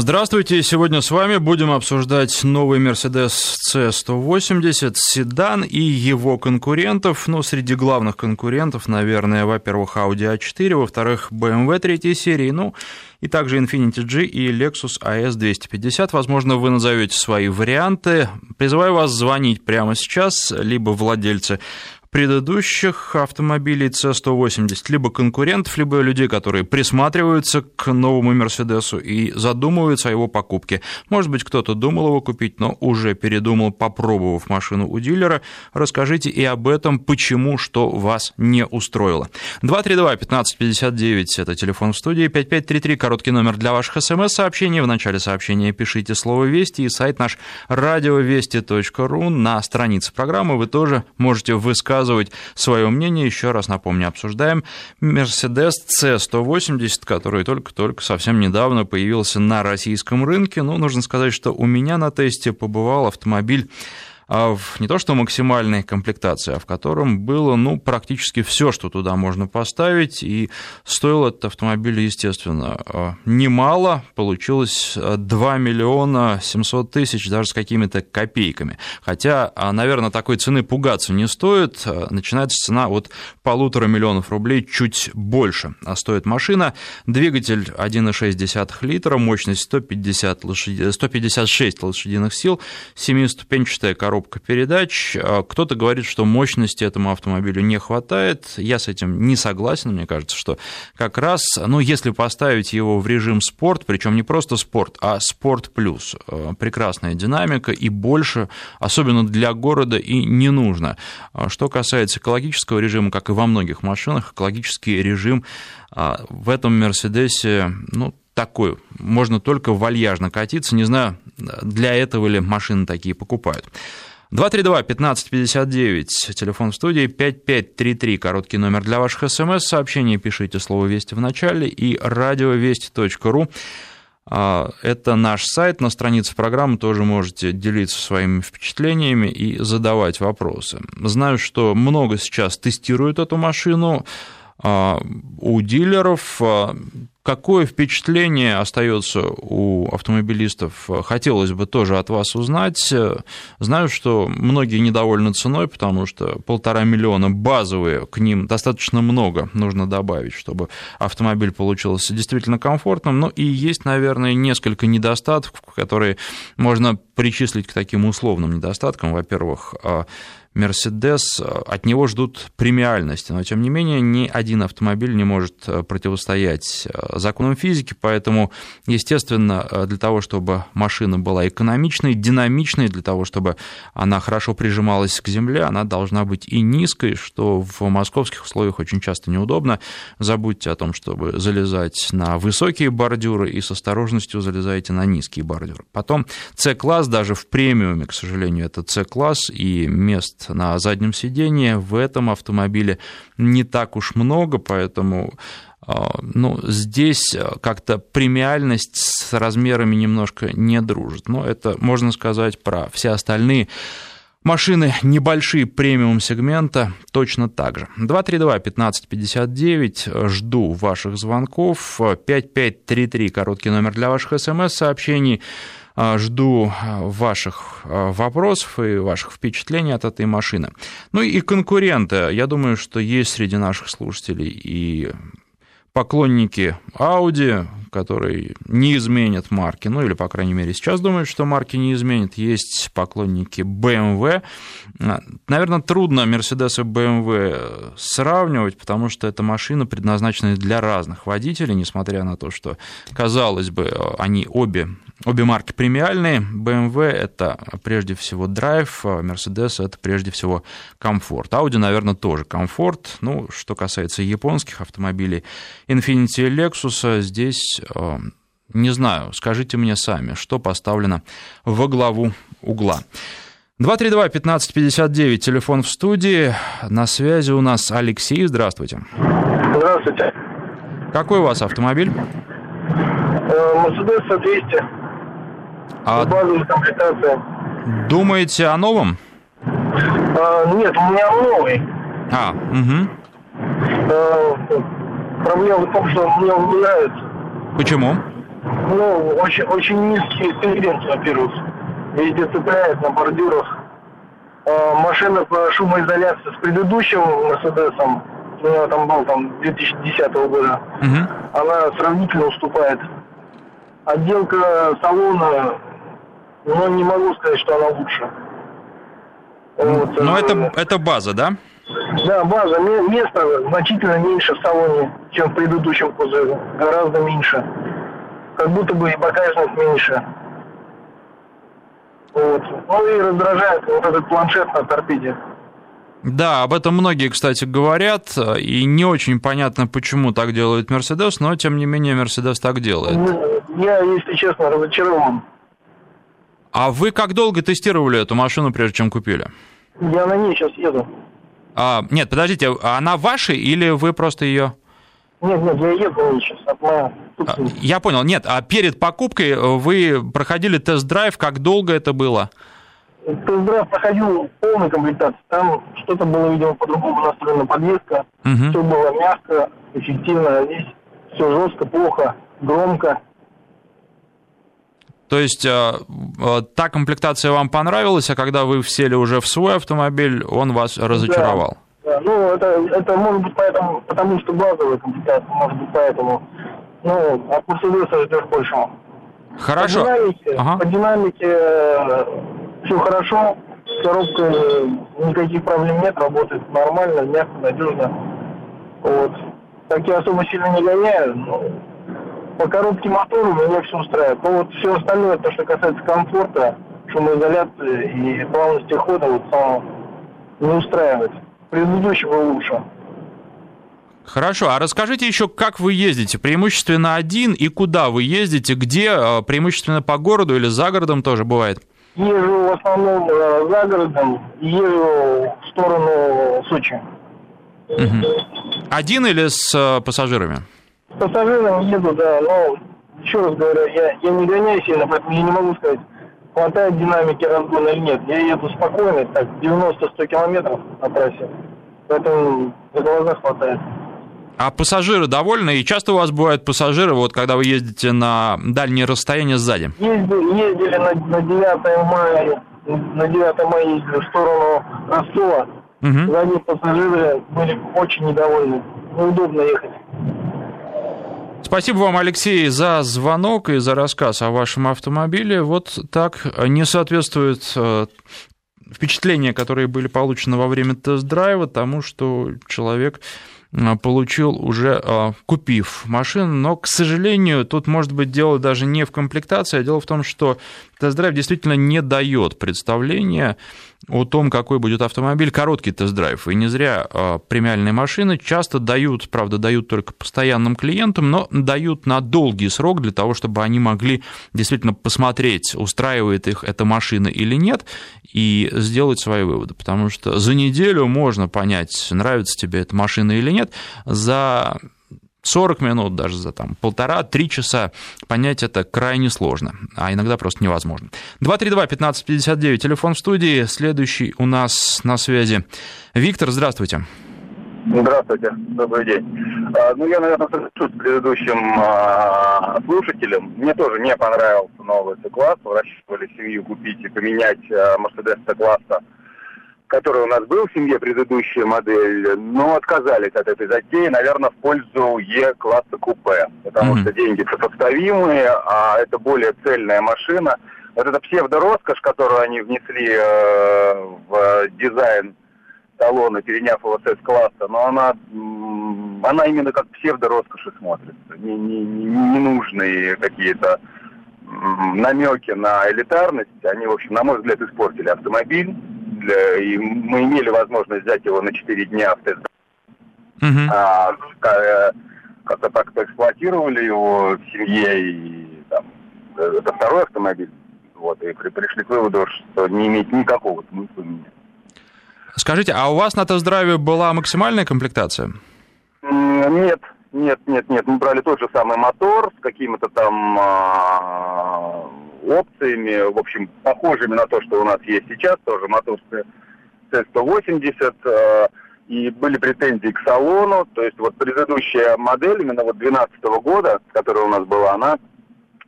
Здравствуйте, сегодня с вами будем обсуждать новый Mercedes C180, седан и его конкурентов. Ну, среди главных конкурентов, наверное, во-первых, Audi A4, во-вторых, BMW третьей серии, ну, и также Infiniti G и Lexus AS 250. Возможно, вы назовете свои варианты. Призываю вас звонить прямо сейчас, либо владельцы предыдущих автомобилей C180, либо конкурентов, либо людей, которые присматриваются к новому Мерседесу и задумываются о его покупке. Может быть, кто-то думал его купить, но уже передумал, попробовав машину у дилера. Расскажите и об этом, почему, что вас не устроило. 232-1559 – это телефон в студии, 5533 – короткий номер для ваших смс-сообщений. В начале сообщения пишите слово «Вести» и сайт наш радиовести.ру. На странице программы вы тоже можете высказывать высказывать свое мнение. Еще раз напомню, обсуждаем Mercedes C180, который только-только совсем недавно появился на российском рынке. Ну, нужно сказать, что у меня на тесте побывал автомобиль в не то что максимальной комплектации, а в котором было ну, практически все, что туда можно поставить, и стоил этот автомобиль, естественно, а, немало, получилось 2 миллиона 700 тысяч, даже с какими-то копейками. Хотя, а, наверное, такой цены пугаться не стоит, начинается цена от полутора миллионов рублей, чуть больше стоит машина. Двигатель 1,6 литра, мощность 150 лошади... 156 лошадиных сил, семиступенчатая коробка коробка передач. А кто-то говорит, что мощности этому автомобилю не хватает. Я с этим не согласен. Мне кажется, что как раз, ну, если поставить его в режим спорт, причем не просто спорт, а спорт плюс, э, прекрасная динамика и больше, особенно для города, и не нужно. А что касается экологического режима, как и во многих машинах, экологический режим а, в этом Мерседесе, ну, такой, можно только вальяжно катиться, не знаю, для этого ли машины такие покупают. 232-1559, телефон в студии, 5533, короткий номер для ваших смс-сообщений, пишите слово «Вести» в начале и радиовести.ру. А, это наш сайт, на странице программы тоже можете делиться своими впечатлениями и задавать вопросы. Знаю, что много сейчас тестируют эту машину, а, у дилеров. Какое впечатление остается у автомобилистов? Хотелось бы тоже от вас узнать. Знаю, что многие недовольны ценой, потому что полтора миллиона базовые, к ним достаточно много нужно добавить, чтобы автомобиль получился действительно комфортным. Но и есть, наверное, несколько недостатков, которые можно причислить к таким условным недостаткам. Во-первых, а, Мерседес, от него ждут премиальности, но тем не менее ни один автомобиль не может э, противостоять э, законам физики, поэтому, естественно, э, для того, чтобы машина была экономичной, динамичной, для того, чтобы она хорошо прижималась к земле, она должна быть и низкой, что в московских условиях очень часто неудобно. Забудьте о том, чтобы залезать на высокие бордюры и с осторожностью залезаете на низкие бордюры. Потом C-класс, даже в премиуме, к сожалению, это C-класс, и мест на заднем сидении в этом автомобиле не так уж много, поэтому а, ну, здесь как-то премиальность с размерами немножко не дружит. Но это можно сказать про все остальные Машины небольшие премиум сегмента точно так же. 232-1559, жду ваших звонков. 5533, короткий номер для ваших смс-сообщений. А, жду а, ваших а, вопросов и ваших впечатлений от этой машины. Ну и конкуренты. Я думаю, что есть среди наших слушателей и поклонники Audi, которые не изменят марки, ну или, по крайней мере, сейчас думают, что марки не изменят. Есть поклонники BMW. Наверное, трудно Mercedes и BMW сравнивать, потому что это машина, предназначенная для разных водителей, несмотря на то, что, казалось бы, они обе Обе марки премиальные. BMW — это прежде всего драйв, а Mercedes — это прежде всего комфорт. Audi, наверное, тоже комфорт. Ну, что касается японских автомобилей, Infiniti и Lexus, здесь э, не знаю, скажите мне сами, что поставлено во главу угла. 232-1559, телефон в студии. На связи у нас Алексей. Здравствуйте. Здравствуйте. Какой у вас автомобиль? Мерседес 200. А базовая комплектация. Думаете о новом? А, нет, у меня новый. А, угу. А, проблема в том, что мне он не нравится. Почему? Ну, очень, очень низкий стенгенс, во-первых. Везде цепляет на бордюрах. А, машина по шумоизоляции с предыдущим Мерседесом, у него там был там 2010 года, Мгм. она сравнительно уступает. Отделка салона, ну, не могу сказать, что она лучше. Вот, Но э, это, это база, да? Да, база. Ме- Места значительно меньше в салоне, чем в предыдущем кузове. Гораздо меньше. Как будто бы и багажник меньше. Вот. Ну и раздражает вот этот планшет на торпеде. Да, об этом многие, кстати, говорят, и не очень понятно, почему так делает Мерседес, но тем не менее Мерседес так делает. Ну, Я, если честно, разочарован. А вы как долго тестировали эту машину, прежде чем купили? Я на ней сейчас еду. А, нет, подождите, а она ваша или вы просто ее... Нет, нет, я еду на ней сейчас. От моя А, Я понял, нет, а перед покупкой вы проходили тест-драйв, как долго это было? Тест-драйв проходил полной комплектации. Там что-то было, видимо, по-другому настроена подвеска. Мгм. Все было мягко, эффективно. А здесь все жестко, плохо, громко. То есть э, э, та комплектация вам понравилась, а когда вы сели уже в свой автомобиль, он вас разочаровал? Да, ну, это, это может быть поэтому, потому что базовая комплектация, может быть поэтому. Ну, от Мерседеса ждешь большего. Хорошо. По динамике, Ага. по динамике все хорошо, коробка э, никаких проблем нет, работает нормально, мягко, надежно. Вот. Так я особо сильно не гоняю, но по коробке мотора меня все устраивает. Но вот все остальное, то, что касается комфорта, шумоизоляции и плавности хода, вот само не устраивает. Предыдущий был лучше. Хорошо, а расскажите еще, как вы ездите? Преимущественно один и куда вы ездите? Где? Э, Преимущественно по городу или за городом тоже бывает? Езжу в основном э, за городом, езжу в сторону Сочи. Мгм. Один или с э, пассажирами? С пассажиром еду, да, но еще раз говорю, я, я не гоняю сильно, поэтому я не могу сказать, хватает динамики разгона или нет. Я еду спокойно, так, 90-100 километров на трассе, поэтому за глаза хватает. А пассажиры довольны? И часто у вас бывают пассажиры, вот когда вы ездите на дальние расстояния сзади? Ездили, ездили на, на 9 мая, на 9 мая ездили в сторону Ростова. Мгм. Сзади пассажиры были очень недовольны. Неудобно ехать. Спасибо вам, Алексей, за звонок и за рассказ о вашем автомобиле. Вот так не соответствует э, впечатления, которые были получены во время тест-драйва, тому, что человек получил уже э, купив машину, но, к сожалению, тут может быть дело даже не в комплектации, а дело в том, что тест-драйв действительно не дает представления о том, какой будет автомобиль, короткий тест-драйв. И не зря э, премиальные машины часто дают, правда, дают только постоянным клиентам, но дают на долгий срок для того, чтобы они могли действительно посмотреть, устраивает их эта машина или нет, и сделать свои выводы. Потому что за неделю можно понять, нравится тебе эта машина или нет, за 40 минут, даже за там полтора-три часа понять это крайне сложно, а иногда просто невозможно. 232-1559, телефон в студии, следующий у нас на связи. Виктор, здравствуйте. Здравствуйте, добрый день. А, ну, я, наверное, соглашусь с предыдущим а, слушателем. Мне тоже не понравился новый C-класс. Рассчитывали семью купить и поменять а, Mercedes C-класса, который у нас был в семье, предыдущая модель, но отказались от этой затеи, наверное, в пользу Е-класса купе, потому Мгм. что деньги сопоставимые, а это более цельная машина. Вот эта псевдороскошь, которую они внесли э, в дизайн салона, переняв его с S-класса, но она, она именно как псевдо-роскоши смотрится. Не, не, какие-то намеки на элитарность, они, в общем, на мой взгляд, испортили автомобиль. Для- и мы имели возможность взять его на 4 дня в тест Мгм. а, ка- как-то так эксплуатировали его в семье, и там, э, это второй автомобиль. Вот, и при- пришли к выводу, что не имеет никакого смысла менять. Скажите, а у вас на тест-драйве была максимальная комплектация? Нет, нет, нет, нет. Мы брали тот же самый мотор с какими-то там а, опциями, в общем, похожими на то, что у нас есть сейчас, тоже мотор с C180, а, и были претензии к салону, то есть вот предыдущая модель, именно вот 2012 года, которая у нас была, она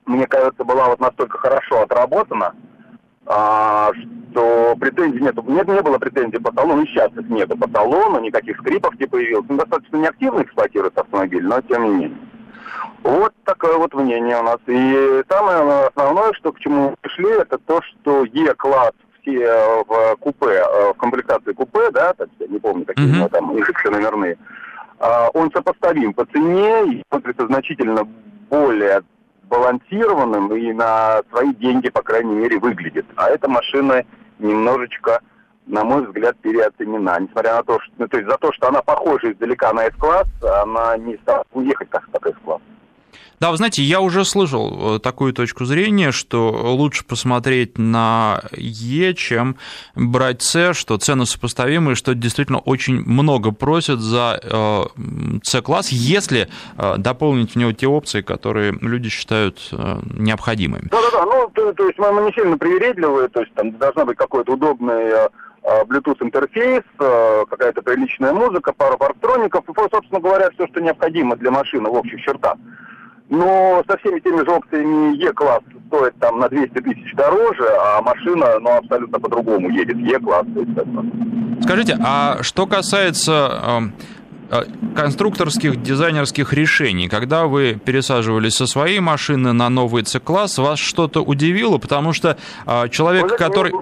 мне кажется, была вот настолько хорошо отработана, а, что претензий нет. Нет, не было претензий по салону, и сейчас их нету по салону, никаких скрипов не появилось. Ну, достаточно неактивно эксплуатируется автомобиль, но тем не менее. Вот такое вот мнение у нас. И самое основное, что к чему мы пришли, это то, что Е-класс все в купе, в комплектации купе, да, так, я не помню, какие mm-hmm. там все номерные, а, он сопоставим по цене и смотрится значительно более сбалансированным и на свои деньги, по крайней мере, выглядит. А эта машина немножечко, на мой взгляд, переоценена. Несмотря на то, что, ну, то есть за то, что она похожа издалека на S-класс, она не стала уехать как, как S-класс. Да, вы знаете, я уже слышал э, такую точку зрения, что лучше посмотреть на Е, чем брать С, что цены сопоставимые, что действительно очень много просят за С-класс, э, если э, дополнить в него те опции, которые люди считают необходимыми. Да-да-да, ну, то, то есть мы не сильно привередливые, то есть там должна быть какой-то удобный Bluetooth интерфейс, какая-то приличная музыка, пару парктроников, и, собственно говоря, все, что необходимо для машины в общих чертах. Но со всеми теми же опциями Е-класс стоит там на 200 тысяч дороже, а машина, ну, абсолютно по-другому едет. Е-класс. Скажите, а что касается эм, э, конструкторских, дизайнерских решений. Когда вы пересаживались со своей машины на новый C-класс, вас что-то удивило? Потому что э, человек, который...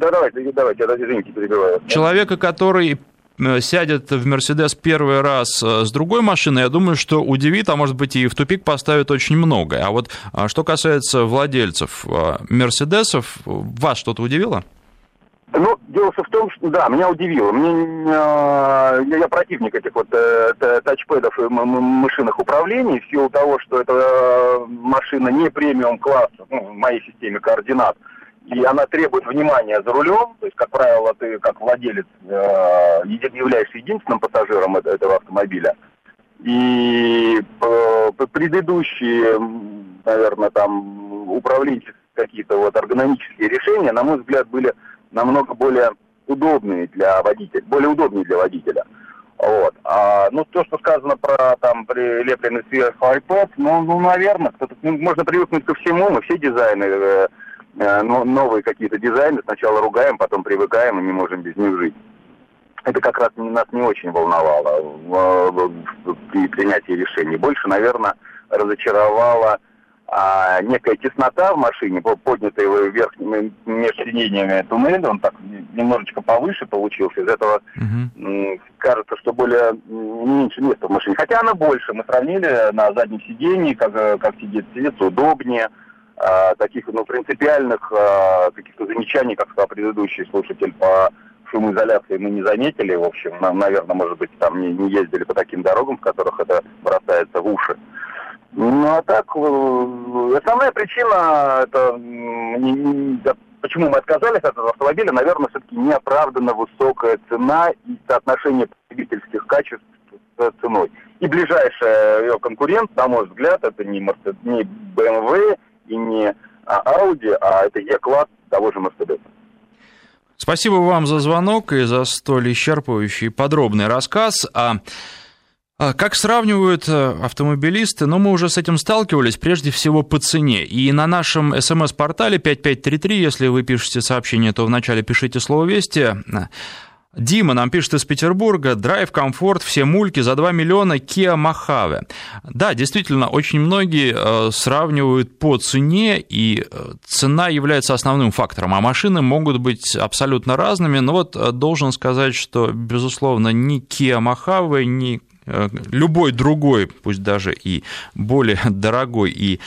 Да, давайте, давайте, извините, перебиваю. Человека, который Э, сядет в Мерседес первый раз э, с другой машины, я думаю, что удивит, а может быть и в тупик поставит очень многое. А вот а что касается владельцев э, Мерседесов, вас что-то удивило? Ну, дело в том, что да, меня удивило. Мне, э, я противник этих вот э, тачпэдов и машинных управлений в силу того, что это машина не премиум класса ну, в моей системе координат. Э, и она требует внимания за рулем, то есть, как правило, ты как владелец э, являешься единственным пассажиром этого автомобиля. И э, предыдущие, наверное, там управленческие какие-то вот эргономические решения, на мой взгляд, были намного более удобные для водителя, более удобные для водителя. Вот. А, ну, то, что сказано про там прилепленный сверху iPad, ну, ну наверное, кто-то, ну, можно привыкнуть ко всему, мы все дизайны э, Э, новые какие-то дизайны, сначала ругаем, потом привыкаем и не можем без них жить. Это как раз нас не очень волновало при принятии решений. Больше, наверное, разочаровала а, некая теснота в машине, поднятая вверх между сиденьями туннеля, он так немножечко повыше получился. Из этого uh-huh. кажется, что более меньше места в машине. Хотя она больше. Мы сравнили на заднем сиденье, как, как сидит, сидится удобнее э, таких ну, принципиальных э, каких-то замечаний, как сказал предыдущий слушатель, по шумоизоляции мы не заметили. В общем, нам, наверное, может быть, там не, не ездили по таким дорогам, в которых это бросается в уши. Ну, а так, э, основная причина, это не, не, почему мы отказались от этого автомобиля, наверное, все-таки неоправданно высокая цена и соотношение потребительских качеств с ценой. И ближайший ее конкурент, на мой взгляд, это не, Mercedes, не BMW, и не Audi, а это E-класс того же Mercedes. Спасибо вам за звонок и за столь исчерпывающий подробный рассказ. А как сравнивают э, автомобилисты? Ну, мы уже с этим сталкивались, прежде всего по цене. И на нашем смс-портале 5533, если вы пишете сообщение, то вначале пишите слово «Вести». Дима нам пишет из Петербурга, драйв, комфорт, все мульки за 2 миллиона Kia Mojave. Да, действительно, очень многие э, сравнивают по цене, и э, цена является основным фактором, а машины могут быть абсолютно разными, но вот э, должен сказать, что, безусловно, ни Kia Mojave, ни любой другой, пусть даже и более дорогой и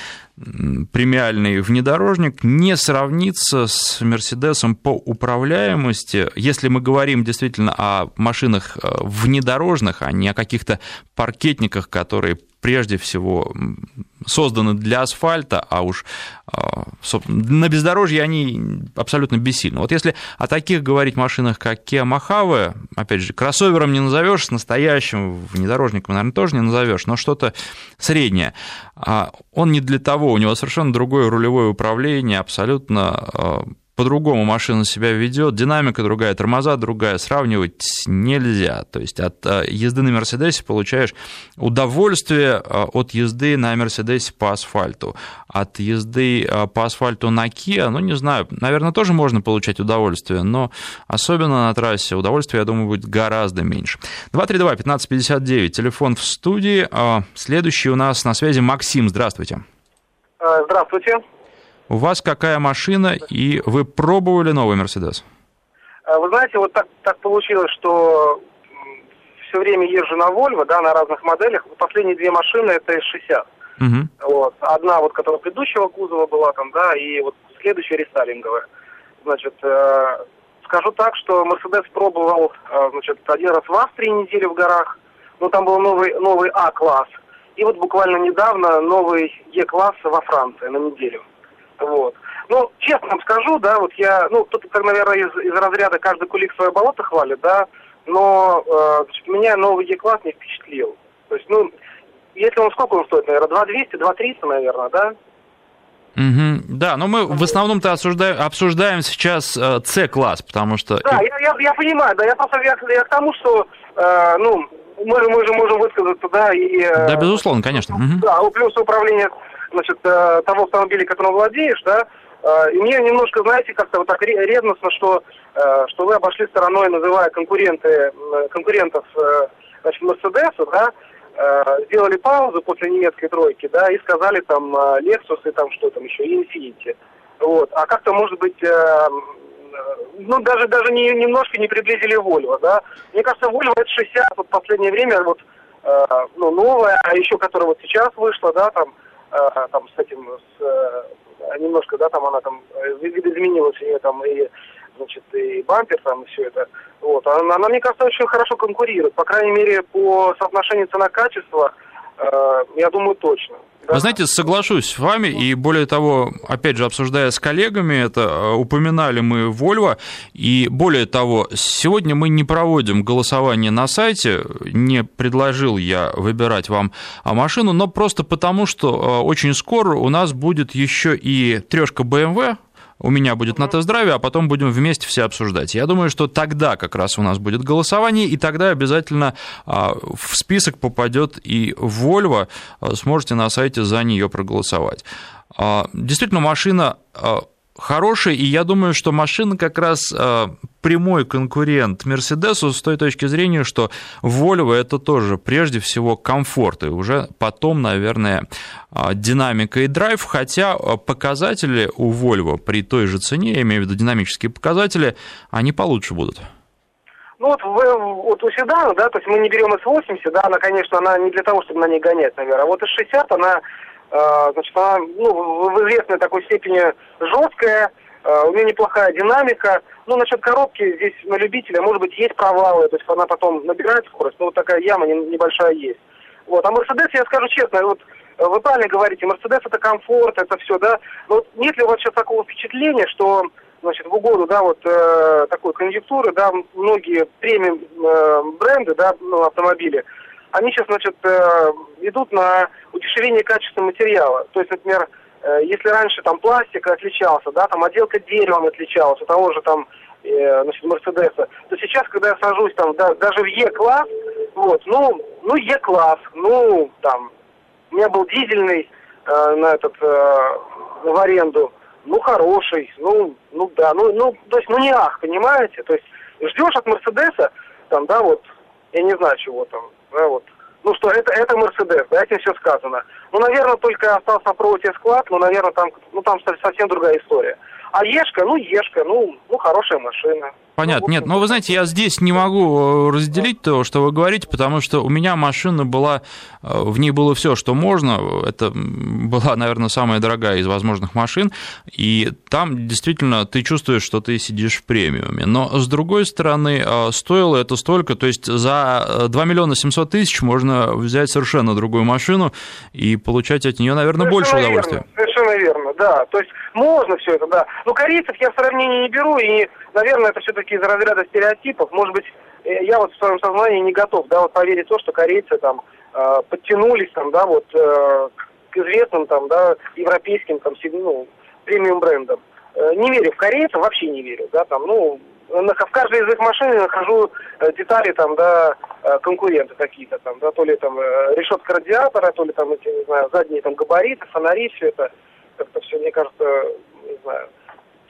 премиальный внедорожник не сравнится с Мерседесом по управляемости. Если мы говорим действительно о машинах э, внедорожных, а не о каких-то паркетниках, которые прежде всего созданы для асфальта, а уж а, на бездорожье они абсолютно бессильны. Вот если о таких говорить машинах, как Kia Mojave, опять же, кроссовером не назовешь, с настоящим внедорожником, наверное, тоже не назовешь, но что-то среднее. А он не для того, у него совершенно другое рулевое управление, абсолютно а, по-другому машина себя ведет, динамика другая, тормоза другая, сравнивать нельзя. То есть от э, езды на Мерседесе получаешь удовольствие э, от езды на Мерседесе по асфальту. От езды э, по асфальту на Kia, ну, не знаю, наверное, тоже можно получать удовольствие, но особенно на трассе удовольствие, я думаю, будет гораздо меньше. 232-1559, телефон в студии. Следующий у нас на связи Максим, здравствуйте. Здравствуйте. У вас какая машина, и вы пробовали новый Мерседес? А, вы знаете, вот так, так получилось, что все время езжу на Volvo, да, на разных моделях. Последние две машины это S60. Угу. Вот. Одна вот, которая предыдущего кузова была там, да, и вот следующая рестайлинговая. Значит, э, скажу так, что Мерседес пробовал, э, значит, один раз в Австрии неделю в горах, но там был новый, новый А-класс. И вот буквально недавно новый Е-класс во Франции на неделю. Вот. Ну, честно вам скажу, да, вот я, ну, тут, как, наверное, из, из разряда каждый кулик свое болото хвалит, да, но э, меня новый Е-класс не впечатлил. То есть, ну, если он сколько он стоит, наверное, 2200, 2300, наверное, да? Угу, да, но мы в основном-то обсуждаем, обсуждаем сейчас э, С-класс, потому что... Да, я, я, я понимаю, да, я просто я, я к тому, что, э, ну, мы, мы же можем высказаться, да, и... Э, да, безусловно, конечно. Угу. Да, плюс управление значит, э, того автомобиля, которым владеешь, да, э, и мне немножко, знаете, как-то вот так ревностно, что, э, что вы обошли стороной, называя конкуренты, конкурентов значит, Мерседесу, да, сделали паузу после немецкой тройки, да, и сказали там Lexus и там что там еще, и Infiniti. Вот. А как-то, может быть, ну, даже, даже не, немножко не приблизили Volvo, да. Мне кажется, Volvo это 60 вот в последнее время, вот, ну, новая, а еще которая вот сейчас вышла, да, там, Э, там с этим, с, э, немножко, да, там она там э, видоизменилась у нее там и значит, и бампер там, и все это. Вот. Она, она, мне кажется, очень хорошо конкурирует. По крайней мере, по соотношению цена-качество, э, я думаю, точно. Вы знаете, соглашусь с вами, и более того, опять же, обсуждая с коллегами это, э, упоминали мы Volvo, и более того, сегодня мы не проводим голосование на сайте, не предложил я выбирать вам а, машину, но просто потому, что э, очень скоро у нас будет еще и трешка BMW, у меня будет на тест-драйве, а потом будем вместе все обсуждать. Я думаю, что тогда как раз у нас будет голосование, и тогда обязательно а, в список попадет и Volvo, а, сможете на сайте за нее проголосовать. А, действительно, машина хороший, и я думаю, что машина как раз э, прямой конкурент Мерседесу с той точки зрения, что Volvo это тоже прежде всего комфорт, и уже потом, наверное, э, динамика и драйв, хотя э, показатели у Volvo при той же цене, я имею в виду динамические показатели, они получше будут. Ну вот, вот у седана, да, то есть мы не берем S80, да, она, конечно, она не для того, чтобы на ней гонять, наверное, а вот S60, она значит, она ну, в известной такой степени жесткая, э, у нее неплохая динамика. Ну, насчет коробки здесь на любителя, может быть, есть провалы, то есть она потом набирает скорость, но вот такая яма небольшая есть. Вот. А Мерседес, я скажу честно, вот э, вы правильно говорите, Мерседес это комфорт, это все, да. Но вот нет ли у вас сейчас такого впечатления, что значит, в угоду, да, вот э, такой конъюнктуры, да, многие премиум э, бренды, да, ну, автомобили, они сейчас, значит, э, идут на удешевление качества материала. То есть, например, э, если раньше там пластик отличался, да, там отделка деревом отличалась, у того же там э, значит, Мерседеса, то сейчас, когда я сажусь там да, даже в Е-класс, вот, ну, ну Е-класс, ну, там, у меня был дизельный э, на этот, э, в аренду, ну, хороший, ну, ну, да, ну, ну, то есть, ну, не ах, понимаете, то есть, ждешь от Мерседеса, там, да, вот, я не знаю, чего там, да, вот. Ну что, это, это Мерседес, да, этим все сказано. Ну, наверное, только остался проводе склад, но, наверное, там, ну, там совсем другая история. А Ешка, ну, Ешка, ну, ну, хорошая машина. Понятно. Нет, но вы знаете, я здесь не могу э, разделить то, что вы говорите, потому что у меня машина была, э, в ней было все, что можно. Это была, наверное, самая дорогая из возможных машин. И там действительно ты чувствуешь, что ты сидишь в премиуме. Но с другой стороны, э, стоило это столько, то есть за 2 миллиона 700 тысяч можно взять совершенно другую машину и получать от нее, наверное, совершенно больше удовольствия. Верно, совершенно верно, да. То есть можно все это, да. Но корейцев я в сравнении не беру, и, наверное, это все-таки из разряда стереотипов. Может быть, э, я вот в своем сознании не готов, да, вот поверить в то, что корейцы там э, подтянулись там, да, вот э, к известным там, да, европейским там, ну, премиум брендам. э, не верю в корейцев, вообще не верю, да, там, ну, в каждой из их машин я нахожу э, детали там, да, э, конкуренты какие-то там, да, то ли там решетка радиатора, то ли там эти, не знаю, задние там габариты, фонари, все это, как-то все, мне кажется, не знаю,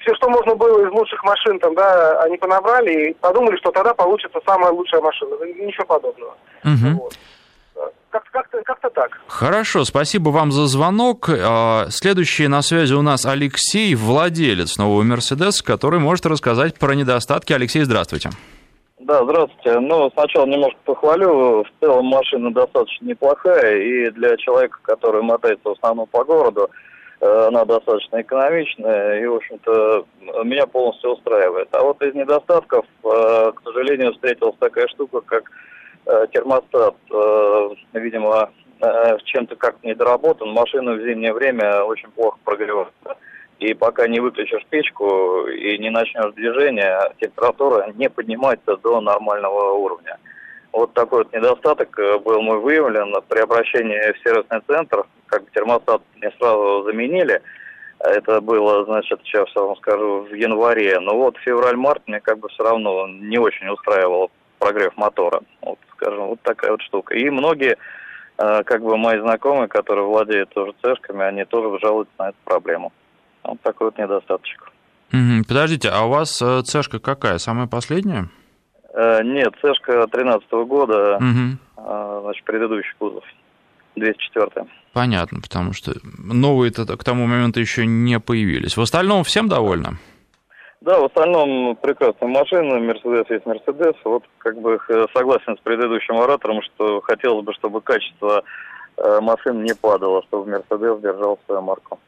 все, что можно было из лучших машин, там, да, они понабрали и подумали, что тогда получится самая лучшая машина. Ничего подобного. Угу. Вот. Как-то, как-то, как-то так. Хорошо, спасибо вам за звонок. А, следующий на связи у нас Алексей, владелец нового Мерседеса, который может рассказать про недостатки. Алексей, здравствуйте. Да, здравствуйте. Ну, сначала немножко похвалю. В целом машина достаточно неплохая, и для человека, который мотается в основном по городу, она достаточно экономичная, и, в общем-то, меня полностью устраивает. А вот из недостатков, э, к сожалению, встретилась такая штука, как Э, термостат, э, видимо, э, чем-то как-то недоработан. Машина в зимнее время очень плохо прогревается. И пока не выключишь печку и не начнешь движение, температура не поднимается до нормального уровня. Вот такой вот недостаток был мой выявлен при обращении в сервисный центр. Как бы термостат мне сразу заменили. Это было, значит, сейчас вам скажу, в январе. Но вот февраль-март мне как бы все равно не очень устраивало прогрев мотора. Вот, скажем, вот такая вот штука. И многие, э, как бы мои знакомые, которые владеют тоже цешками, они тоже жалуются на эту проблему. Вот такой вот недостаточек. Подождите, а у вас э, цешка какая? Самая последняя? Э, нет, цешка 13 года, угу. значит, предыдущий кузов. 204 Понятно, потому что новые-то к тому моменту еще не появились. В остальном всем довольны? Да, в остальном прекрасная машина, Мерседес есть Мерседес. Вот как бы э, согласен с предыдущим оратором, что хотелось бы, чтобы качество э, машин не падало, чтобы Мерседес держал свою марку.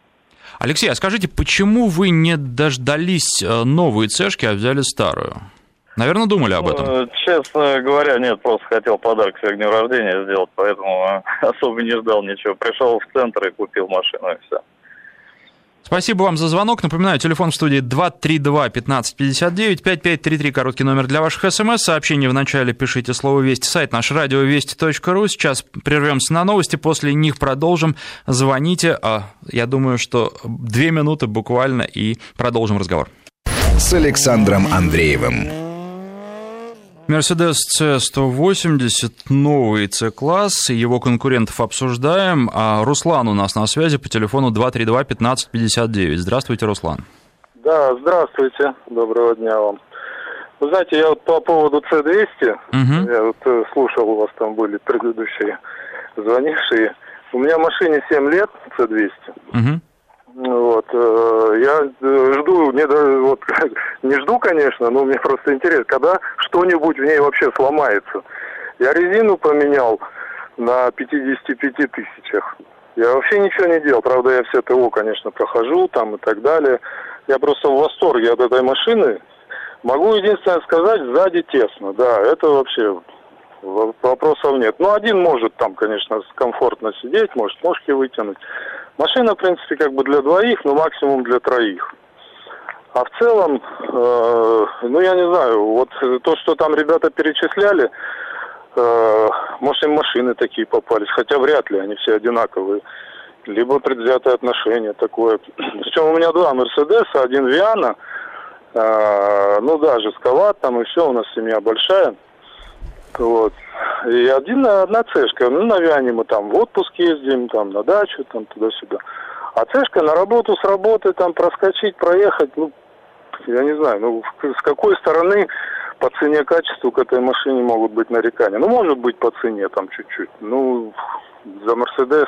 Алексей, а скажите, почему вы не дождались новые цешки, а взяли старую? Наверное, думали об этом. Честно говоря, нет, просто хотел подарок к дню рождения сделать, поэтому особо не ждал ничего. Пришел в центр и купил машину, и все. Спасибо вам за звонок. Напоминаю, телефон в студии 232-1559, 5533, короткий номер для ваших смс. Сообщение в начале пишите слово «Вести». Сайт наш радиовести.ру. Сейчас прервемся на новости, после них продолжим. Звоните. А я думаю, что две минуты буквально и продолжим разговор. С Александром Андреевым. Мерседес C180, новый C-класс, его конкурентов обсуждаем. А Руслан у нас на связи по телефону 232-1559. Здравствуйте, Руслан. Да, здравствуйте, доброго дня вам. Вы знаете, я вот по поводу C200, угу. я вот э, слушал, у вас там были предыдущие звонившие. У меня машине 7 лет, C200. Угу. Вот, э, я э, жду, не, вот, не жду, конечно, но мне просто интересно, когда что-нибудь в ней вообще сломается. Я резину поменял на 55 тысячах. Я вообще ничего не делал. Правда, я все ТО, конечно, прохожу там и так далее. Я просто в восторге от этой машины. Могу единственное сказать, сзади тесно. Да, это вообще вопросов нет. Ну, один может там, конечно, комфортно сидеть, может ножки вытянуть. Машина, в принципе, как бы для двоих, но максимум для троих. А в целом, э, ну, я не знаю, вот то, что там ребята перечисляли, э, может, им машины такие попались, хотя вряд ли, они все одинаковые. Либо предвзятое отношение такое. Причем у меня два Мерседеса, один Виана, э, ну да, жестковат там и все, у нас семья большая. Вот. И один, одна цешка. Ну, на мы там в отпуск ездим, там на дачу, там туда-сюда. А цешка на работу с работы там проскочить, проехать, ну, я не знаю, ну, с какой стороны по цене качеству к этой машине могут быть нарекания. Ну, может быть, по цене там чуть-чуть. Ну, за Мерседес,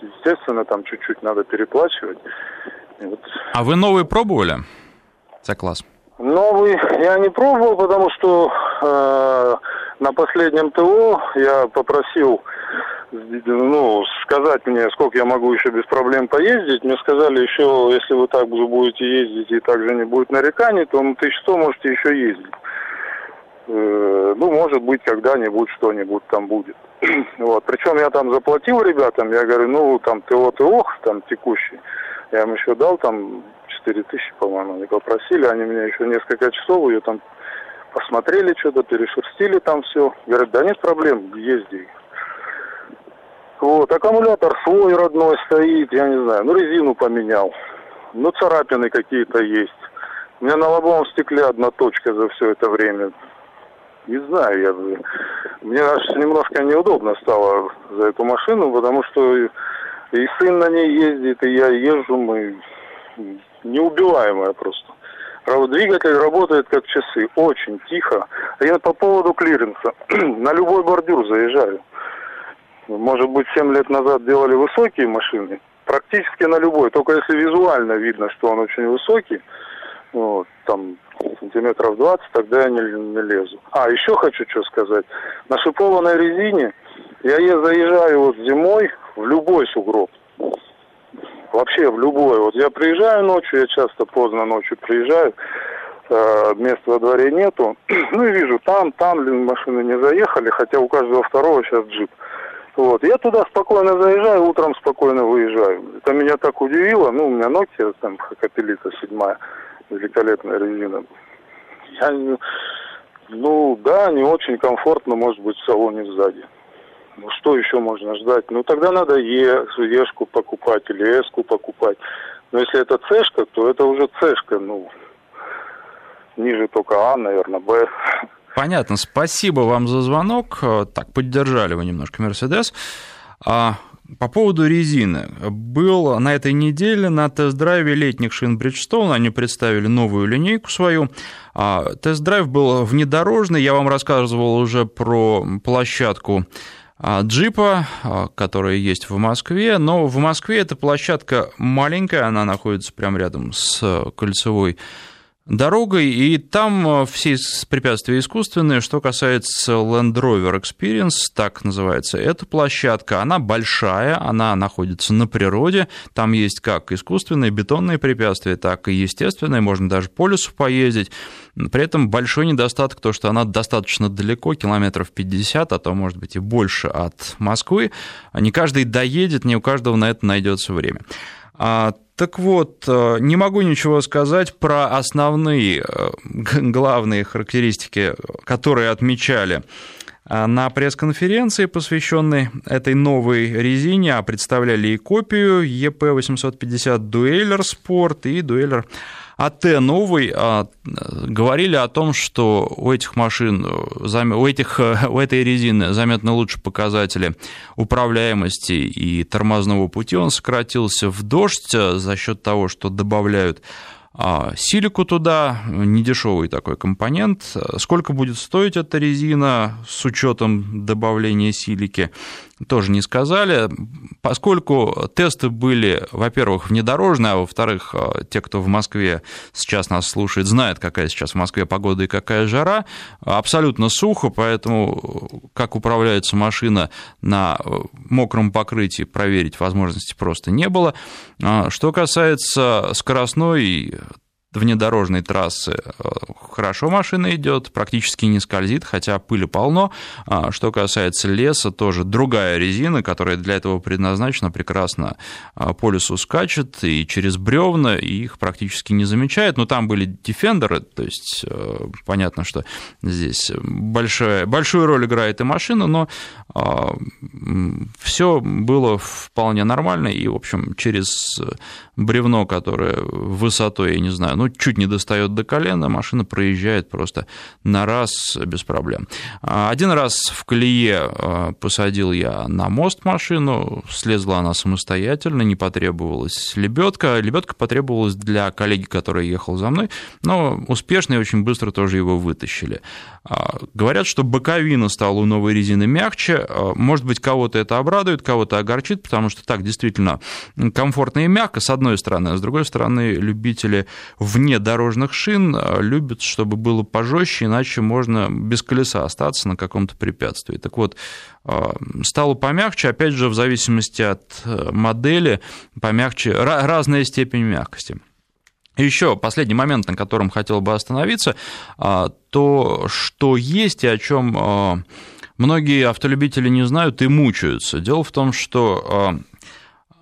естественно, там чуть-чуть надо переплачивать. Вот. А вы новые пробовали? За класс. Новый я не пробовал, потому что э, на последнем ТО я попросил ну, сказать мне, сколько я могу еще без проблем поездить. Мне сказали еще, если вы так же будете ездить и также не будет нареканий, то ну, тысяч сто можете еще ездить. Э, ну, может быть, когда-нибудь что-нибудь там будет. вот. Причем я там заплатил ребятам, я говорю, ну, там ТО ТО, там текущий. Я им еще дал там 4 тысячи, по-моему, они попросили, они меня еще несколько часов ее там посмотрели что-то, перешерстили там все. Говорят, да нет проблем, езди. Вот, аккумулятор свой родной стоит, я не знаю, ну резину поменял. ну, царапины какие-то есть. У меня на лобовом стекле одна точка за все это время. Не знаю, я мне аж немножко неудобно стало за эту машину, потому что и сын на ней ездит, и я езжу, мы неубиваемая просто. Двигатель работает как часы, очень тихо. Я по поводу клиренса. на любой бордюр заезжаю. Может быть, 7 лет назад делали высокие машины. Практически на любой, только если визуально видно, что он очень высокий, вот, там сантиметров 20, тогда я не, не лезу. А, еще хочу что сказать. На шипованной резине я заезжаю вот зимой в любой сугроб. Вообще в любой. Вот я приезжаю ночью, я часто поздно ночью приезжаю, э, места во дворе нету. Ну и вижу, там, там машины не заехали, хотя у каждого второго сейчас джип. Вот. Я туда спокойно заезжаю, утром спокойно выезжаю. Это меня так удивило. Ну, у меня Nokia, там, Хакапелита седьмая, великолепная резина. Я, ну, да, не очень комфортно, может быть, в салоне сзади. Ну, что еще можно ждать? Ну, тогда надо Е, Ешку покупать или Эску покупать. Но если это Цешка, то это уже Цешка, ну, ниже только А, наверное, Б. Понятно, спасибо вам за звонок. Так, поддержали вы немножко Мерседес. А по поводу резины. Был на этой неделе на тест-драйве летних шин Bridgestone, они представили новую линейку свою. А, тест-драйв был внедорожный, я вам рассказывал уже про площадку джипа, а, которая есть в Москве, но в Москве эта площадка маленькая, она находится прямо рядом с кольцевой дорогой, и там э, все препятствия искусственные. Что касается Land Rover Experience, так называется эта площадка, она большая, она находится на природе, там есть как искусственные бетонные препятствия, так и естественные, можно даже по лесу поездить. При этом большой недостаток то, что она достаточно далеко, километров 50, а то, может быть, и больше от Москвы. Не каждый доедет, не у каждого на это найдется время. Так вот, э, не могу ничего сказать про основные э, главные характеристики, которые отмечали э, на пресс-конференции, посвященной этой новой резине, а представляли и копию EP850 Dueler Sport и Dueler АТ новый а, говорили о том, что у этих машин, у, этих, у этой резины заметно лучше показатели управляемости и тормозного пути. Он сократился в дождь за счет того, что добавляют а силику туда, недешевый такой компонент. Сколько будет стоить эта резина с учетом добавления силики, тоже не сказали. Поскольку тесты были, во-первых, внедорожные, а во-вторых, те, кто в Москве сейчас нас слушает, знают, какая сейчас в Москве погода и какая жара, абсолютно сухо, поэтому как управляется машина на мокром покрытии, проверить возможности просто не было. А что касается скоростной внедорожной трассы э, хорошо машина идет, практически не скользит, хотя пыли полно. А что касается леса, тоже другая резина, которая для этого предназначена, прекрасно а, по лесу скачет и через бревна, и их практически не замечает. Но там были дефендеры, то есть э, понятно, что здесь большая, большую роль играет и машина, но а, все было вполне нормально, и, в общем, через бревно, которое высотой, я не знаю, ну, чуть не достает до колена, машина проезжает просто на раз без проблем. Один раз в колее а, посадил я на мост машину, слезла она самостоятельно, не потребовалась лебедка. Лебедка потребовалась для коллеги, который ехал за мной, но успешно и очень быстро тоже его вытащили. А, говорят, что боковина стала у новой резины мягче. А, может быть, кого-то это обрадует, кого-то огорчит, потому что так действительно комфортно и мягко, с одной стороны, а с другой стороны, любители вне дорожных шин а, любят, чтобы было пожестче, иначе можно без колеса остаться на каком-то препятствии. Так вот, стало помягче, опять же, в зависимости от э, модели, помягче, разная степень мягкости. Еще последний момент, на котором хотел бы остановиться, а, то, что есть и о чем а, многие автолюбители не знают и мучаются. Дело в том, что а,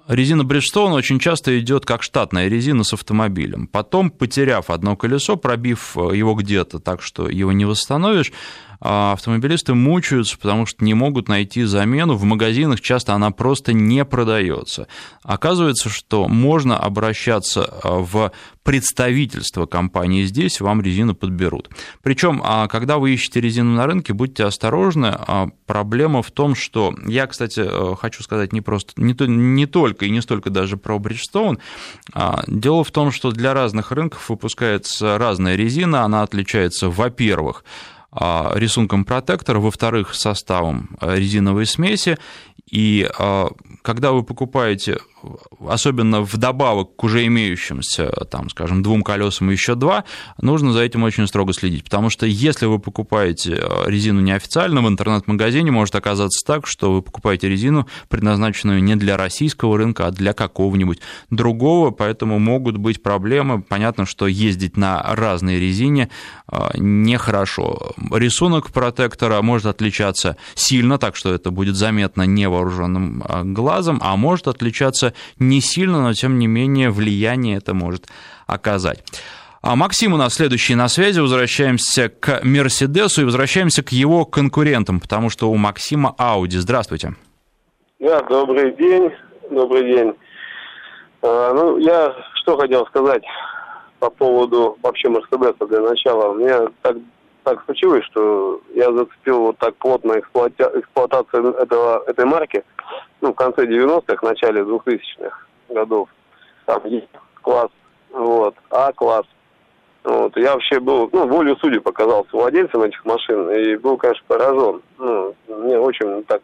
резина Bridgestone очень часто идет как штатная резина с автомобилем. Потом, потеряв одно колесо, пробив его где-то так, что его не восстановишь, автомобилисты мучаются, потому что не могут найти замену. В магазинах часто она просто не продается. Оказывается, что можно обращаться а, в представительство компании здесь, вам резину подберут. Причем, а, когда вы ищете резину на рынке, будьте осторожны. Проблема в том, что я, кстати, э, хочу сказать не просто не, то, не только и не столько даже про Bridgestone. Дело в том, что для разных рынков выпускается разная резина, она отличается, во-первых, а, рисунком протектора, во-вторых, составом а, резиновой смеси. И а, когда вы покупаете особенно вдобавок к уже имеющимся, там, скажем, двум колесам и еще два, нужно за этим очень строго следить, потому что если вы покупаете э, резину неофициально в интернет-магазине, может оказаться так, что вы покупаете резину, предназначенную не для российского рынка, а для какого-нибудь другого, поэтому могут быть проблемы. Понятно, что ездить на разной резине э, нехорошо. Рисунок протектора может отличаться сильно, так что это будет заметно невооруженным э, глазом, а может отличаться не сильно, но тем не менее влияние это может оказать. А Максим у нас следующий на связи. Возвращаемся к Мерседесу и возвращаемся к его конкурентам, потому что у Максима Ауди. Здравствуйте. Да, добрый день. Добрый день. А, ну, я что хотел сказать по поводу вообще Мерседеса для начала. Мне так, так случилось, что я зацепил вот так плотно эксплуата... эксплуатацию этого, этой марки ну, в конце 90-х, начале 2000-х годов. Там класс, вот, А-класс. Вот, я вообще был, ну, волю судьи показался владельцем этих машин и был, конечно, поражен. Ну, мне очень так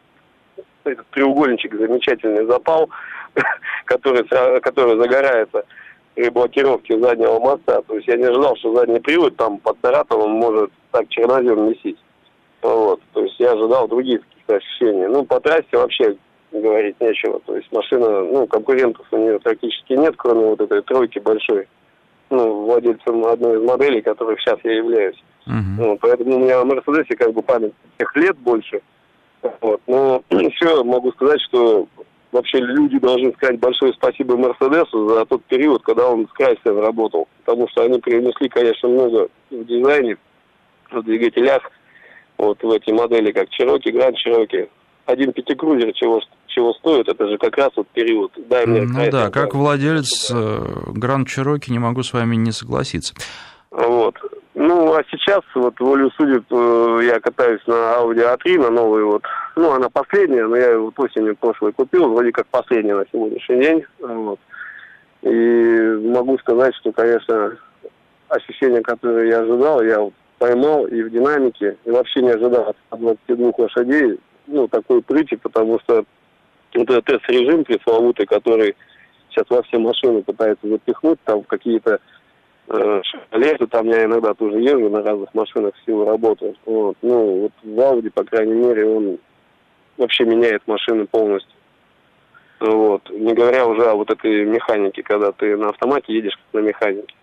этот треугольничек замечательный запал, который, который загорается при блокировке заднего моста. То есть я не ожидал, что задний привод там под Саратовым может так чернозем месить. Вот. То есть я ожидал других каких-то ощущений. Ну, по трассе вообще говорить нечего. То есть машина, ну, конкурентов у нее практически нет, кроме вот этой тройки большой. Ну, владельцем одной из моделей, которых сейчас я являюсь. Uh-huh. Ну, поэтому у меня в Мерседесе как бы память тех лет больше. Вот. Но еще могу сказать, что вообще люди должны сказать большое спасибо Мерседесу за тот период, когда он с Крайслер работал. Потому что они принесли, конечно, много в дизайне, в двигателях, вот в эти модели, как Cherokee, Grand Cherokee. Один пятикрузер чего чего стоит, это же как раз вот период. Ну да, как владелец Гранд э, Чироки не могу с вами не согласиться. Вот. Ну, а сейчас, вот, волю судеб, э, я катаюсь на Audi A3, на новый вот. Ну, она последняя, но я вот осенью прошлой купил, вроде как последняя на сегодняшний день. Вот. И могу сказать, что, конечно, ощущения, которые я ожидал, я поймал и в динамике, и вообще не ожидал от 22 лошадей, ну, такой прыти, потому что вот этот тест-режим пресловутый, который сейчас во все машины пытаются запихнуть, там какие-то э, шалеты, там я иногда тоже езжу на разных машинах в силу работы. Вот. Ну, вот в Audi, по крайней мере, он вообще меняет машины полностью. Вот. Не говоря уже о вот этой механике, когда ты на автомате едешь как на механике.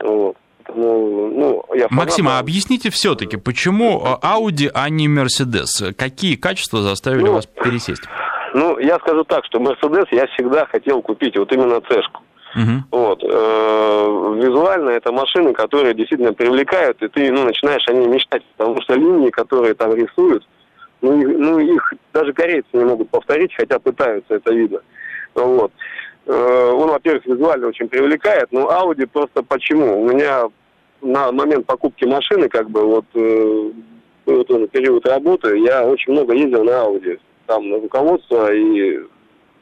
Вот. Ну, ну, я Максим, а объясните все-таки, почему Audi, а не Mercedes? Какие качества заставили ну, вас пересесть? Ну, я скажу так, что Мерседес я всегда хотел купить вот именно цешку. Uh-huh. Вот. Э, визуально это машины, которые действительно привлекают, и ты ну, начинаешь о ней мечтать, потому что линии, которые там рисуют, ну, ну их даже корейцы не могут повторить, хотя пытаются, это видно. Вот. Э, он, во-первых, визуально очень привлекает, но Audi просто почему? У меня на момент покупки машины, как бы, вот, э, тоже период работы, я очень много ездил на Audi там руководство и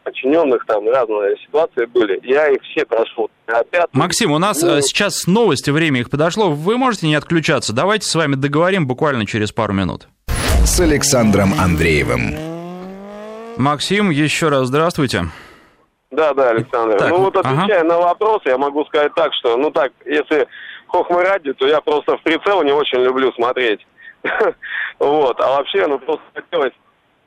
подчиненных, там разные ситуации были. Я их все прошел. Опять, Максим, у нас ну... сейчас новости, время их подошло. Вы можете не отключаться. Давайте с вами договорим буквально через пару минут. С Александром Андреевым. Максим, еще раз здравствуйте. Да, да, Александр. Так, ну вот отвечая ага. на вопрос, я могу сказать так, что, ну так, если хохмы ради, то я просто в прицел не очень люблю смотреть. Вот, а вообще, ну просто хотелось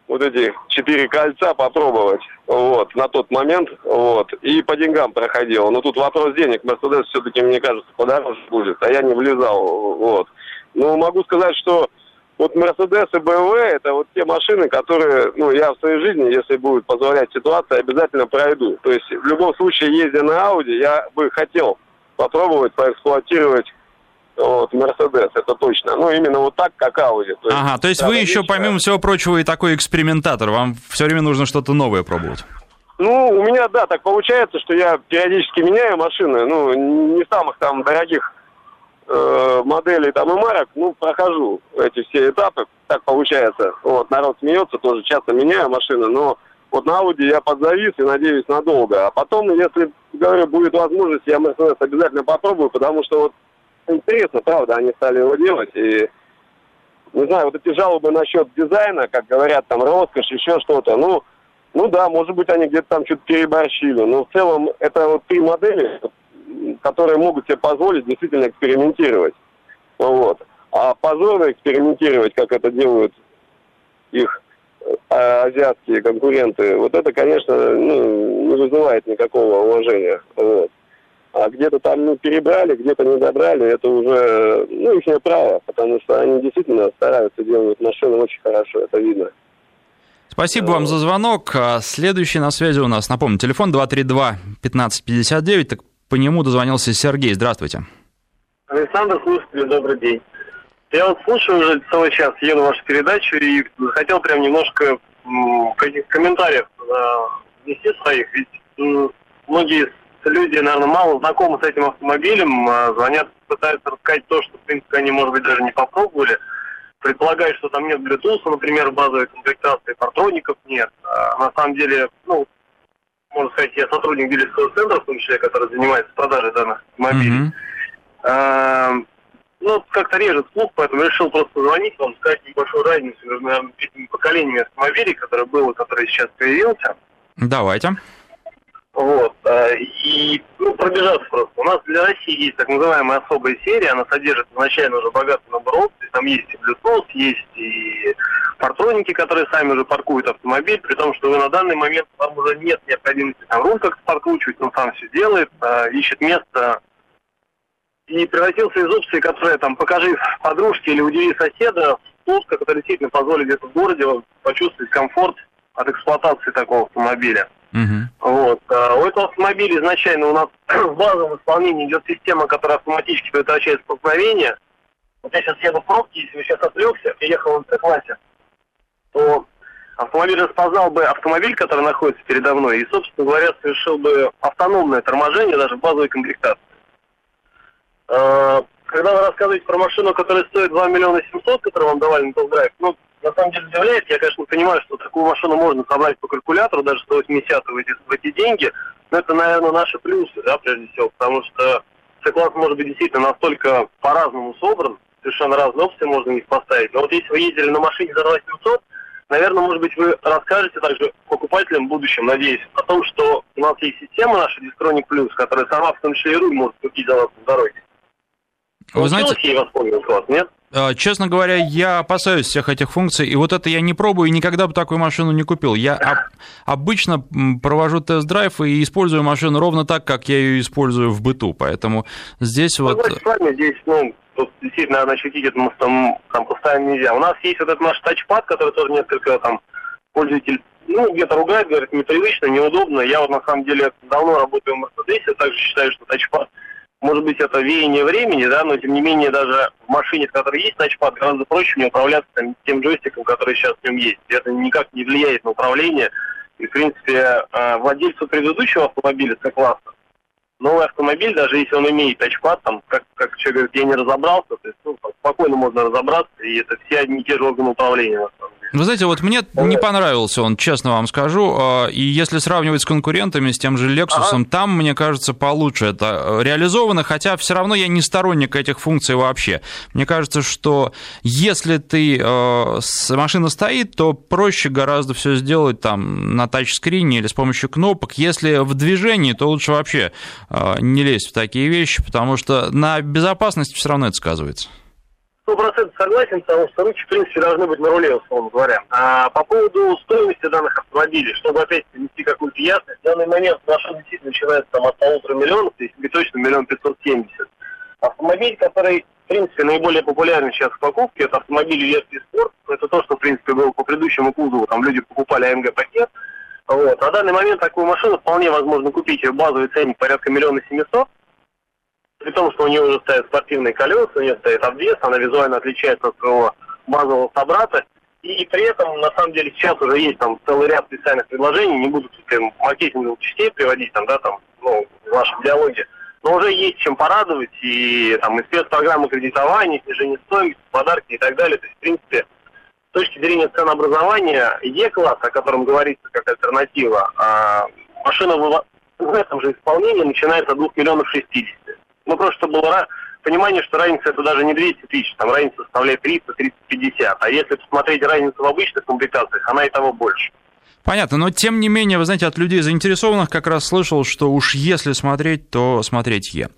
вот эти четыре кольца попробовать, вот, на тот момент, вот, и по деньгам проходил. Но тут вопрос денег, Мерседес все-таки, мне кажется, подороже будет, а я не влезал, вот. Но могу сказать, что вот Мерседес и БМВ это вот те машины, которые, ну, я в своей жизни, если будет позволять ситуация, обязательно пройду. То есть в любом случае, ездя на Ауди, я бы хотел попробовать поэксплуатировать вот, Мерседес, это точно. Ну, именно вот так, как Ауди. То ага, то есть вы еще, вещь, помимо всего прочего, и такой экспериментатор. Вам все время нужно что-то новое пробовать. Ну, у меня, да, так получается, что я периодически меняю машины. Ну, не самых там дорогих э, моделей там и марок, ну, прохожу эти все этапы. Так получается. Вот, народ смеется, тоже часто меняю машины, но вот на Audi я подзавис и надеюсь надолго. А потом, если, говорю, будет возможность, я Mercedes обязательно попробую, потому что вот интересно, правда, они стали его делать. И, не знаю, вот эти жалобы насчет дизайна, как говорят, там, роскошь, еще что-то, ну, ну да, может быть, они где-то там что-то переборщили. Но в целом это вот три модели, которые могут себе позволить действительно экспериментировать. Вот. А позорно экспериментировать, как это делают их а азиатские конкуренты, вот это, конечно, ну, не вызывает никакого уважения. Вот. А где-то там ну, перебрали, где-то не добрали, это уже ну, их право, потому что они действительно стараются делать машины очень хорошо, это видно. Спасибо вам за звонок. А следующий на связи у нас, напомню, телефон 232-1559, так по нему дозвонился Сергей. Здравствуйте. Александр, слушатель, добрый день. Я вот слушаю уже целый час, еду вашу передачу и хотел прям немножко каких комментариев внести своих. Ведь многие люди, наверное, мало знакомы с этим автомобилем, а звонят, пытаются рассказать то, что, в принципе, они, может быть, даже не попробовали. Предполагают, что там нет Bluetooth, например, базовой комплектации, патроников нет. А на самом деле, ну, можно сказать, я сотрудник дилерского центра, в том числе, который занимается продажей данных автомобилей. Mm-hmm ну, как-то режет слух, поэтому решил просто позвонить вам, сказать небольшую разницу между, наверное, этими поколениями автомобилей, которые было, который сейчас появился. Давайте. Вот. Э, и ну, пробежаться просто. У нас для России есть так называемая особая серия, она содержит изначально уже богатый набор опций. Там есть и Bluetooth, есть и партроники, которые сами уже паркуют автомобиль, при том, что на данный момент там уже нет необходимости там руль как-то подкручивать, он сам все делает, а, ищет место и превратился из опции, которая там покажи подружке или удиви соседа, в который действительно позволит где-то в городе почувствовать комфорт от эксплуатации такого автомобиля. Uh-huh. Вот. А у этого автомобиля изначально у нас в базовом исполнении идет система, которая автоматически предотвращает столкновение. Вот я сейчас еду в пробке, если бы сейчас отвлекся и ехал в классе, то автомобиль распознал бы автомобиль, который находится передо мной, и, собственно говоря, совершил бы автономное торможение даже в базовой комплектации. А, когда вы рассказываете про машину, которая стоит 2 миллиона 700, которую вам давали на тест-драйв, ну, на самом деле удивляет. Я, конечно, понимаю, что такую машину можно собрать по калькулятору, даже 180 в эти, в эти деньги. Но это, наверное, наши плюсы, да, прежде всего, потому что C-класс может быть действительно настолько по-разному собран, совершенно разные опции можно в них поставить. Но вот если вы ездили на машине за 2700, наверное, может быть, вы расскажете также покупателям в будущем, надеюсь, о том, что у нас есть система наша Distronic Plus, которая сама в том числе и руль может купить за вас на дороге. Вы знаете, ей воспользоваться, нет? А, честно говоря, я опасаюсь всех этих функций, и вот это я не пробую, и никогда бы такую машину не купил. Я об, обычно провожу тест-драйв и использую машину ровно так, как я ее использую в быту, поэтому здесь ну, вот... с вами здесь, ну, тут действительно, наверное, ощутить это там, там постоянно нельзя. У нас есть вот этот наш тачпад, который тоже несколько там пользователь ну, где-то ругает, говорит, непривычно, неудобно. Я вот на самом деле давно работаю в Мерседесе, также считаю, что тачпад может быть, это веяние времени, да, но тем не менее даже в машине, в которой есть тачпад, гораздо проще мне управляться там, тем джойстиком, который сейчас в нем есть. Это никак не влияет на управление. И, в принципе, э, владельцу предыдущего автомобиля C-класса новый автомобиль, даже если он имеет тачпад, там, как, как человек говорит, я не разобрался, то есть, ну, спокойно можно разобраться, и это все одни и те же органы управления, на самом деле. Вы знаете, вот мне не понравился он, честно вам скажу. А, и если сравнивать с конкурентами, с тем же Lexus, ага. там, мне кажется, получше это реализовано, хотя все равно я не сторонник этих функций вообще. Мне кажется, что если ты э, машина стоит, то проще гораздо все сделать там на тачскрине или с помощью кнопок. Если в движении, то лучше вообще э, не лезть в такие вещи, потому что на безопасности все равно это сказывается сто процентов согласен, потому что ручки, в принципе, должны быть на руле, условно говоря. А по поводу стоимости данных автомобилей, чтобы опять внести какую-то ясность, в данный момент наша действительно начинается там от полутора миллионов, если быть точно, миллион пятьсот семьдесят. Автомобиль, который, в принципе, наиболее популярный сейчас в покупке, это автомобили версии спорт. Это то, что, в принципе, было по предыдущему кузову. Там люди покупали АМГ-пакет. Вот. На данный момент такую машину вполне возможно купить. Ее базовый ценник порядка миллиона семисот. При том, что у нее уже стоят спортивные колеса, у нее стоит обвес, она визуально отличается от своего базового собрата, и при этом, на самом деле, сейчас уже есть там целый ряд специальных предложений, не буду тут маркетинговых частей приводить, там, да, там, ну, в вашем диалоге, но уже есть чем порадовать, и там и спецпрограммы кредитования, снижение стоимости, подарки и так далее. То есть, в принципе, с точки зрения ценообразования Е-класс, о котором говорится как альтернатива, а машина в, этом же исполнении начинается от 2 миллионов 60. Ну, просто чтобы было понимание, что разница это даже не 200 тысяч, там разница составляет 300, 350. А если посмотреть разницу в обычных комплектациях, она и того больше. Понятно, но тем не менее, вы знаете, от людей заинтересованных как раз слышал, что уж если смотреть, то смотреть Е.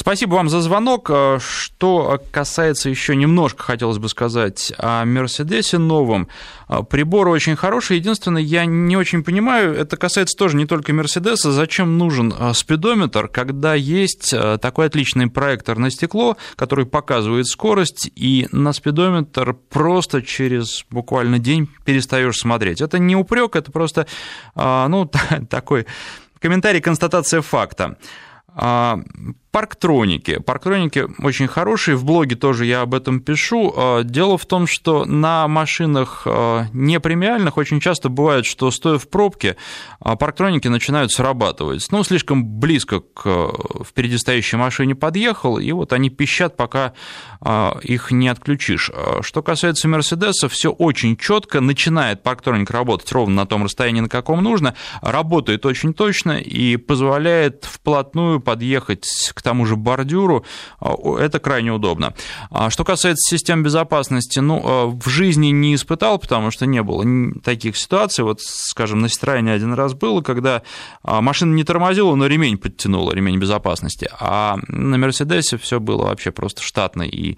Спасибо вам за звонок. Э, что касается еще немножко, хотелось бы сказать, о Мерседесе новом. Э, прибор очень хороший. Единственное, я не очень понимаю, это касается тоже не только Мерседеса, зачем нужен э, спидометр, когда есть такой отличный проектор на стекло, который показывает скорость, и на спидометр просто через буквально день перестаешь смотреть. Это не упрек, это просто ну, такой комментарий, констатация факта. А, Парктроники. Парктроники очень хорошие, в блоге тоже я об этом пишу. А, дело в том, что на машинах а, не премиальных очень часто бывает, что стоя в пробке, парктроники начинают срабатывать. Ну, слишком близко к впереди стоящей машине подъехал, и вот они пищат, пока их не отключишь. Что касается Мерседеса, все очень четко, начинает парктроник работать ровно на том расстоянии, на каком нужно, работает очень точно и позволяет вплотную подъехать к тому же бордюру, а, это крайне удобно. А что касается систем безопасности, ну, а, в жизни не испытал, потому что не было таких ситуаций. Вот, скажем, на Citroёn один раз было, когда машина не тормозила, но ремень подтянула, ремень безопасности. А на Мерседесе все было вообще просто штатно, и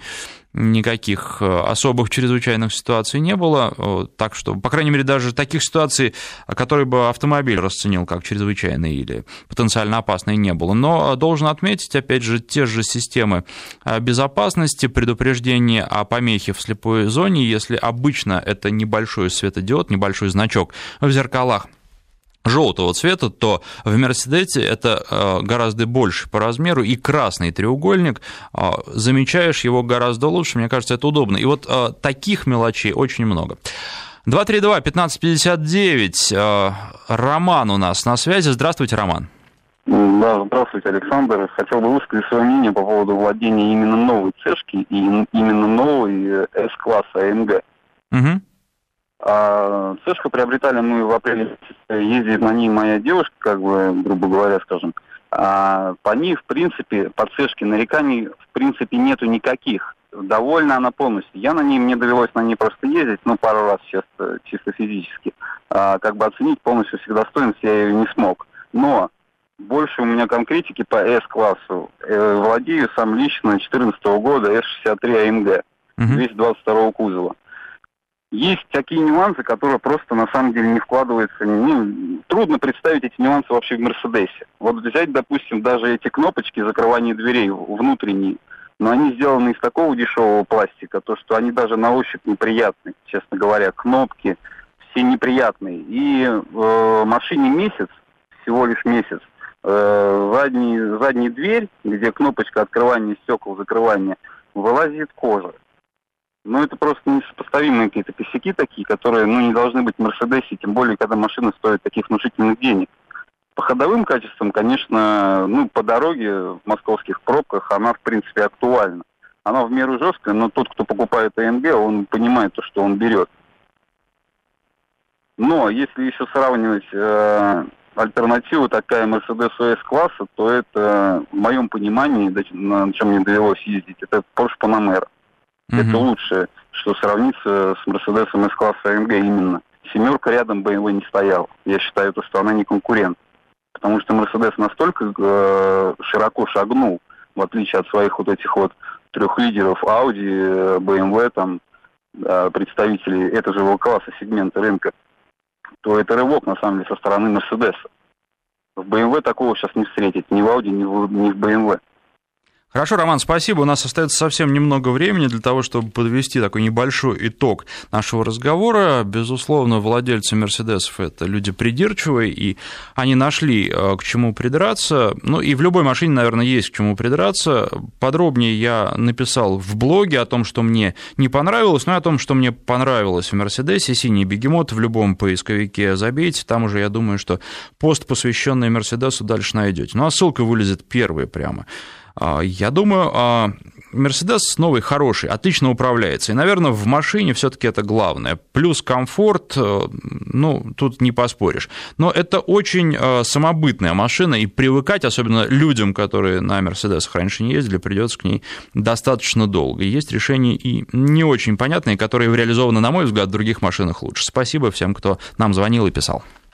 никаких э, особых чрезвычайных ситуаций не было, так что, по крайней мере, даже таких ситуаций, которые бы автомобиль расценил как чрезвычайные или потенциально опасные, не было. Но должен отметить, опять же, те же системы э, безопасности, предупреждения о помехе в слепой зоне, если обычно это небольшой светодиод, небольшой значок в зеркалах, желтого цвета, то в Мерседесе это э, гораздо больше по размеру, и красный треугольник, э, замечаешь его гораздо лучше, мне кажется, это удобно. И вот э, таких мелочей очень много. 232-1559, Роман у нас на связи. Здравствуйте, Роман. Да, здравствуйте, Александр. Хотел бы высказать свое мнение по поводу владения именно новой цешки и именно новой S-класса AMG. Угу. А приобретали мы в апреле ездит на ней моя девушка, как бы, грубо говоря, скажем. А по ней, в принципе, по Цешке нареканий, в принципе, нету никаких. Довольна она полностью. Я на ней, мне довелось на ней просто ездить, ну, пару раз сейчас, чисто физически. А, как бы оценить полностью всех достоинств я ее не смог. Но больше у меня конкретики по S-классу. Э, владею сам лично 2014 года S63 AMG, угу. 222 кузова есть такие нюансы, которые просто на самом деле не вкладываются. Ну, трудно представить эти нюансы вообще в Мерседесе. Вот взять, допустим, даже эти кнопочки закрывания дверей внутренние, но они сделаны из такого дешевого пластика, то что они даже на ощупь неприятные, честно говоря. Кнопки все неприятные. И э, машине месяц, всего лишь месяц, э, задняя дверь, где кнопочка открывания стекол, закрывания, вылазит кожа. Ну, это просто несопоставимые какие-то косяки такие, которые, ну, не должны быть в Мерседесе, тем более, когда машина стоит таких внушительных денег. По ходовым качествам, конечно, ну, по дороге в московских пробках она, в принципе, актуальна. Она в меру жесткая, но тот, кто покупает АМГ, он понимает то, что он берет. Но если еще сравнивать э, альтернативу такая Mercedes OS класса, то это, в моем понимании, на чем мне довелось ездить, это Porsche Panamera. Угу. Это лучшее, что сравнится с Мерседесом из класса AMG именно. Семерка рядом BMW не стоял. Я считаю, то, что она не конкурент. Потому что Мерседес настолько э, широко шагнул, в отличие от своих вот этих вот трех лидеров Audi, BMW, там, э, представителей этого же класса сегмента рынка, то это рывок, на самом деле, со стороны Мерседеса. В BMW такого сейчас не встретить, ни в Audi, ни в, ни в BMW. Хорошо, Роман, спасибо. У нас остается совсем немного времени для того, чтобы подвести такой небольшой итог нашего разговора. Безусловно, владельцы Мерседесов – это люди придирчивые, и они нашли э, к чему придраться. Ну и в любой машине, наверное, есть к чему придраться. Подробнее я написал в блоге о том, что мне не понравилось, но и о том, что мне понравилось в Мерседесе. Синий бегемот в любом поисковике забейте. Там уже, я думаю, что пост, посвященный Мерседесу, дальше найдете. Ну а ссылка вылезет первой прямо. А, я думаю, Мерседес новый хороший, отлично управляется. И, наверное, в машине все-таки это главное. Плюс комфорт, э, ну, тут не поспоришь. Но это очень э, самобытная машина, и привыкать, особенно людям, которые на Мерседесах раньше не ездили, придется к ней достаточно долго. Есть решения и не очень понятные, которые реализованы, на мой взгляд, в других машинах лучше. Спасибо всем, кто нам звонил и писал.